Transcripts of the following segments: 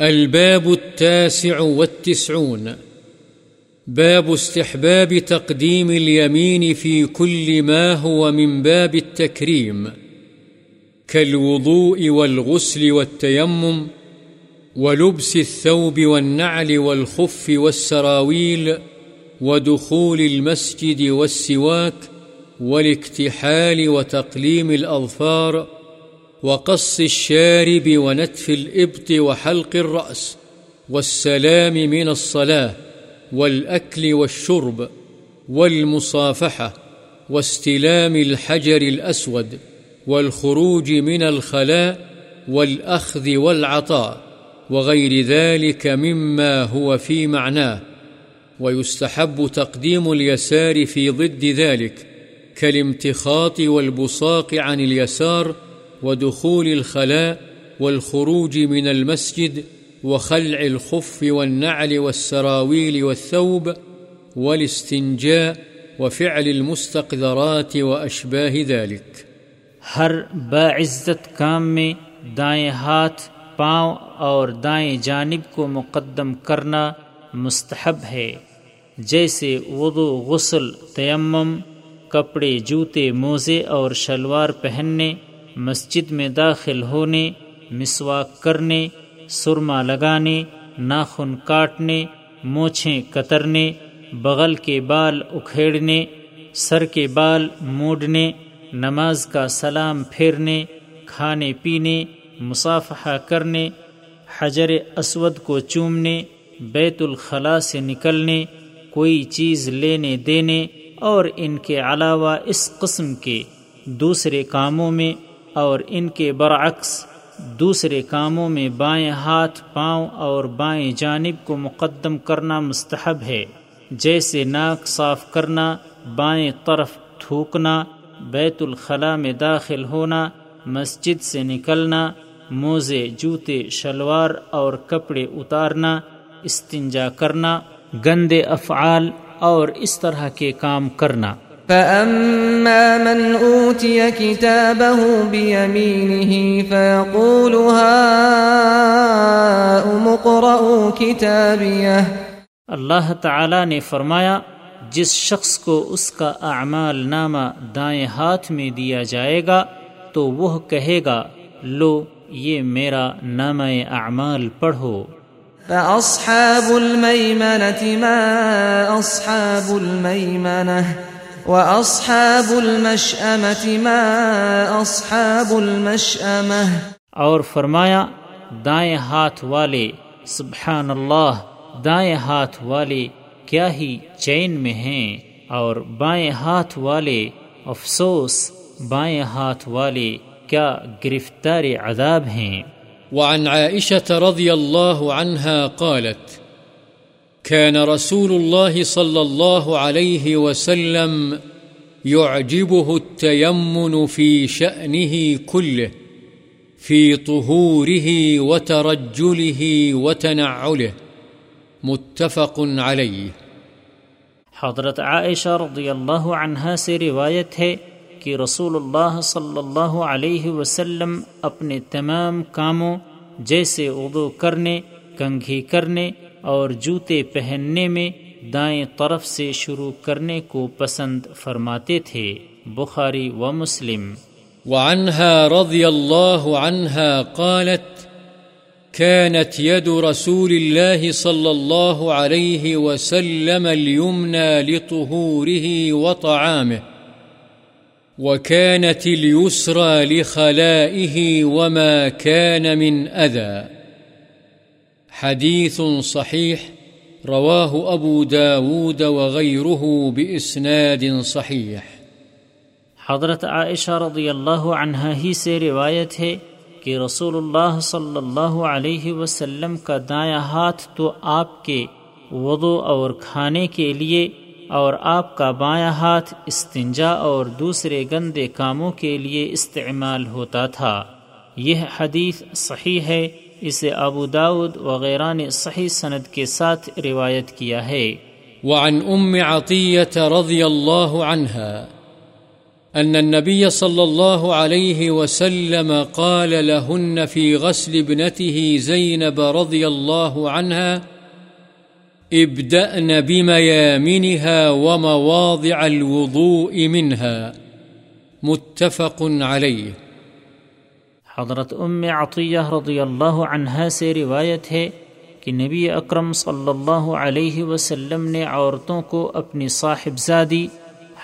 الباب التاسع والتسعون. باب استحباب تقديم اليمين في كل ما هو من باب التكريم. كالوضوء والغسل والتيمم ولبس الثوب والنعل والخف والسراويل ودخول المسجد والسواك والاكتحال وتقليم الأظفار وقص الشارب ونتف الإبط وحلق الرأس والسلام من الصلاة والأكل والشرب والمصافحة واستلام الحجر الأسود والخروج من الخلاء والأخذ والعطاء وغير ذلك مما هو في معناه ويستحب تقديم اليسار في ضد ذلك كالامتخاط والبصاق عن اليسار ودخول الخلاء والخروج من المسجد وخلع الخف والنعل والسراويل والثوب والاستنجاء وفعل المستقذرات وأشباه ذلك. ہر باعزت کام میں دائیں ہاتھ، پاؤں اور دائیں جانب کو مقدم کرنا مستحب ہے۔ جیسے وضو، غسل، تیمم، کپڑے، جوتے، موزے اور شلوار پہننے مسجد میں داخل ہونے، مسواک کرنے، سرما لگانے، ناخن کاٹنے موچھیں کترنے، بغل کے بال اکھیڑنے، سر کے بال موڑنے، نماز کا سلام پھیرنے، کھانے پینے، مصافحہ کرنے، حجر اسود کو چومنے، بیت الخلاء سے نکلنے، کوئی چیز لینے دینے، اور ان کے علاوہ اس قسم کے دوسرے کاموں میں اور ان کے برعکس دوسرے کاموں میں بائیں ہاتھ پاؤں اور بائیں جانب کو مقدم کرنا مستحب ہے۔ جیسے ناک صاف کرنا، بائیں طرف تھوکنا، بیت الخلاء میں داخل ہونا، مسجد سے نکلنا، موزے، جوتے، شلوار اور کپڑے اتارنا، استنجا کرنا، گندے افعال اور اس طرح کے کام کرنا۔ فأما من أوتي كتابه بيمينه فيقول هاؤم اقرءوا كتابيه اللہ تعالی نے فرمایا جس شخص کو اس کا اعمال نامہ دائیں ہاتھ میں دیا جائے گا تو وہ کہے گا لو یہ میرا نامہ اعمال پڑھو۔ فأصحاب الميمنة ما أصحاب الميمنة؟ وأصحاب المشأمة ما أصحاب المشأمة اور فرمایا دائیں ہاتھ والے سبحان اللہ دائیں ہاتھ والے کیا ہی چین میں ہیں؟ اور بائیں ہاتھ والے افسوس بائیں ہاتھ والے کیا گرفتار عذاب ہیں؟ وعن عائشة رضي الله عنها قالت كان رسول الله صلى الله عليه وسلم يعجبه التيمن في شأنه كله، في طهوره وترجله وتنعله، متفق عليه. حضرت عائشہ رضی اللہ عنہا سے روایت ہے کہ رسول اللہ صلی اللہ علیہ وسلم اپنے تمام کاموں، جیسے وضو کرنے کنگھی کرنے اور جوتے پہننے میں دائیں طرف سے شروع کرنے کو پسند فرماتے تھے، بخاری و مسلم۔ وعنها رضي الله عنها قالت كانت يد رسول الله صلى الله عليه وسلم اليمنى لطهوره وطعامه وكانت اليسرى لخلائه وما كان من أذى حديث صحيح رواه أبو داود وغيره بإسناد صحيح. حضرت عائشہ رضی اللہ عنہ ہی سے روایت ہے کہ رسول اللہ صلی اللہ علیہ وسلم کا دایاں ہاتھ تو آپ کے وضو اور کھانے کے لیے اور آپ کا بایاں ہاتھ استنجا اور دوسرے گندے کاموں کے لیے استعمال ہوتا تھا۔ یہ حدیث صحیح ہے اسے ابو داود وغیرہ نے صحیح سند کے ساتھ روایت کیا ہے۔ وعن أم عطية رضي الله عنها أن النبي صلى الله عليه وسلم قال لهن في غسل ابنته زينب رضي الله عنها ابدأن بميامنها ومواضع الوضوء منها متفق عليه حضرت ام عطیہ رضی اللہ عنہا سے روایت ہے کہ نبی اکرم صلی اللہ علیہ وسلم نے عورتوں کو اپنی صاحبزادی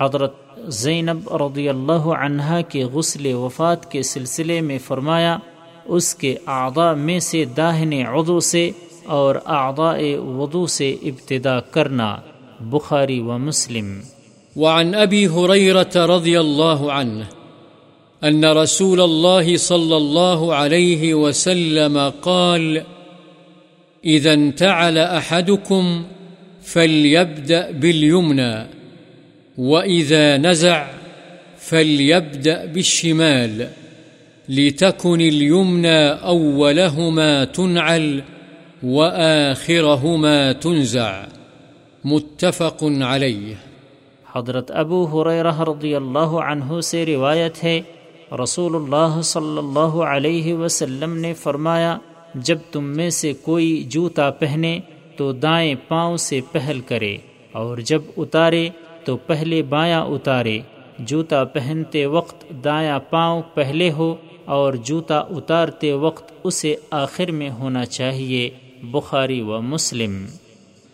حضرت زینب رضی اللہ عنہا کے غسل وفات کے سلسلے میں فرمایا، اس کے اعضاء میں سے داہنے عضو سے اور اعضاء وضو سے ابتدا کرنا۔ بخاری و مسلم۔ وعن أبي هريرة رضي الله عنه أن رسول الله صلى الله عليه وسلم قال، إذا انتعل أحدكم فليبدأ باليمنى، وإذا نزع فليبدأ بالشمال، لتكن اليمنى أولهما تنعل وآخرهما تنزع. متفق عليه. حضرت ابو حریرہ رضی اللہ عنہ سے روایت ہے رسول اللہ صلی اللہ علیہ وسلم نے فرمایا، جب تم میں سے کوئی جوتا پہنے تو دائیں پاؤں سے پہل کرے، اور جب اتارے تو پہلے بایاں اتارے۔ جوتا پہنتے وقت دایاں پاؤں پہلے ہو، اور جوتا اتارتے وقت اسے آخر میں ہونا چاہیے۔ بخاری و مسلم۔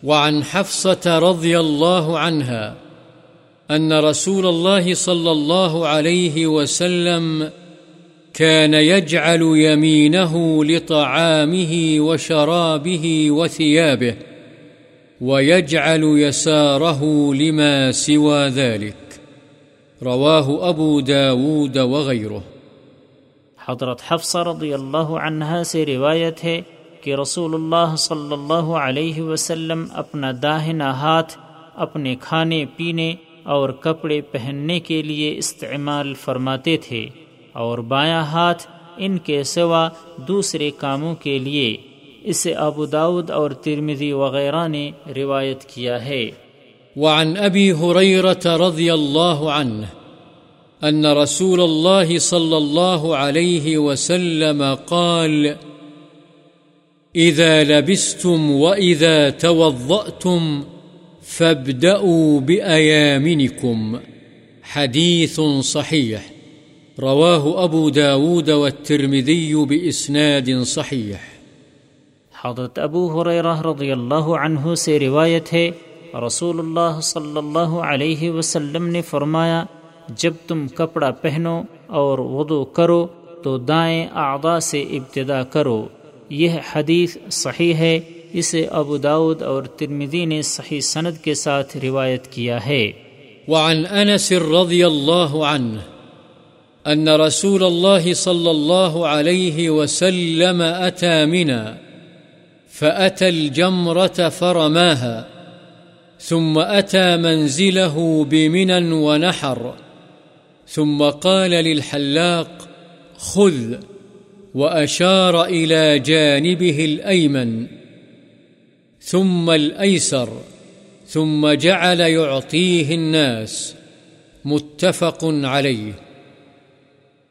وعن حفصة رضي الله عنها أن رسول الله صلى الله عليه وسلم كان يجعل يمينه لطعامه وشرابه وثيابه ويجعل يساره لما سوى ذلك. رواه أبو داود وغيره. حضرت حفصہ رضی اللہ عنہا سے روایت ہے کہ رسول اللہ صلی اللہ علیہ وسلم اپنا داہنا ہاتھ، اپنے کھانے پینے اور کپڑے پہننے کے لیے استعمال فرماتے تھے اور بایاں ہاتھ ان کے سوا دوسرے کاموں کے لیے، اسے ابو داود اور ترمذی وغیرہ نے روایت کیا ہے۔ وعن أبي هريرة رضي الله عنه أن رسول الله صلى الله عليه وسلم قال إذا لبستم وإذا توضأتم فابدأوا بأيامنكم. حديث صحيح. رواه أبو داود والترمذي بإسناد صحيح. حضرت ابو حریرہ رضی اللہ عنہ سے روایت ہے، رسول اللہ صلی اللہ علیہ وسلم نے فرمایا، جب تم کپڑا پہنو اور وضو کرو تو دائیں اعضاء سے ابتدا کرو۔ یہ حدیث صحیح ہے۔ اسے ابو داود اور ترمدی نے صحیح سند کے ساتھ روایت کیا ہے۔ وعن أنس رضي الله عنه أن رسول الله صلى الله عليه وسلم أتى منا فأتى الجمرة فرماها ثم أتى منزله بمنا ونحر ثم قال للحلاق خذ وأشار إلى جانبه الأيمن ثم الأيسر، ثم جعل يعطيه الناس، متفق عليه.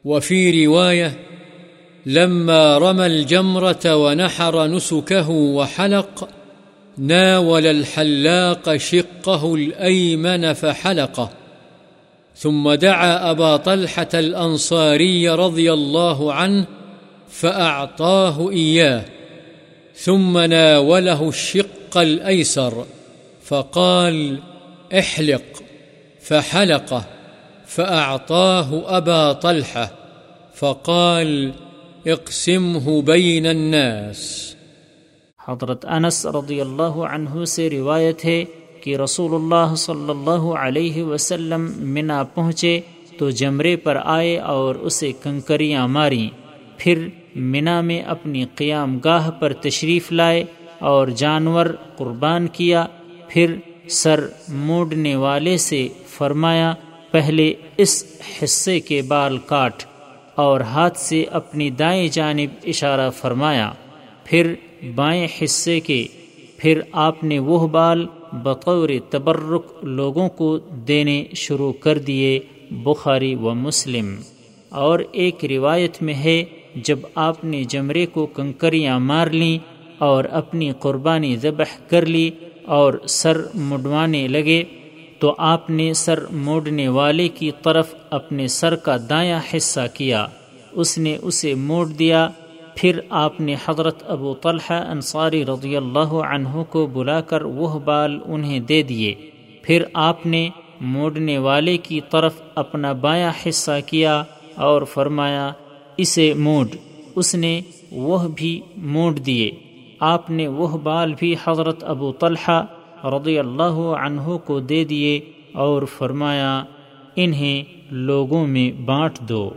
وفي رواية، لما رمى الجمرة ونحر نسكه وحلق، ناول الحلاق شقه الأيمن فحلقه. ثم دعا أبا طلحة الأنصاري رضي الله عنه، فأعطاه إياه. ثم ناوله الشق الأيسر، فقال احلق. فحلقه فأعطاه أبا طلحة، فقال اقسمه بين الناس. حضرت انس رضی اللہ عنہ سے روایت ہے کہ رسول اللہ صلی اللہ علیہ وسلم منا پہنچے تو جمرے پر آئے اور اسے کنکریاں ماریں، پھر منا میں اپنی قیام گاہ پر تشریف لائے اور جانور قربان کیا، پھر سر موڑنے والے سے فرمایا، پہلے اس حصے کے بال کاٹ، اور ہاتھ سے اپنی دائیں جانب اشارہ فرمایا، پھر بائیں حصے کے، پھر آپ نے وہ بال بطور تبرک لوگوں کو دینے شروع کر دیے، بخاری و مسلم۔ اور ایک روایت میں ہے جب آپ نے جمرے کو کنکریاں مار لیں اور اپنی قربانی ذبح کر لی اور سر مڈوانے لگے، تو آپ نے سر موڑنے والے کی طرف اپنے سر کا دایاں حصہ کیا۔ اس نے اسے موڑ دیا۔ پھر آپ نے حضرت ابو طلحہ انصاری رضی اللہ عنہ کو بلا کر وہ بال انہیں دے دیے۔ پھر آپ نے موڑنے والے کی طرف اپنا بایاں حصہ کیا اور فرمایا اسے موڈ۔ اس نے وہ بھی موڑ دیے۔ آپ نے وہ بال بھی حضرت ابو طلحہ رضی اللہ عنہ کو دے دیے اور فرمایا، انہیں لوگوں میں بانٹ دو۔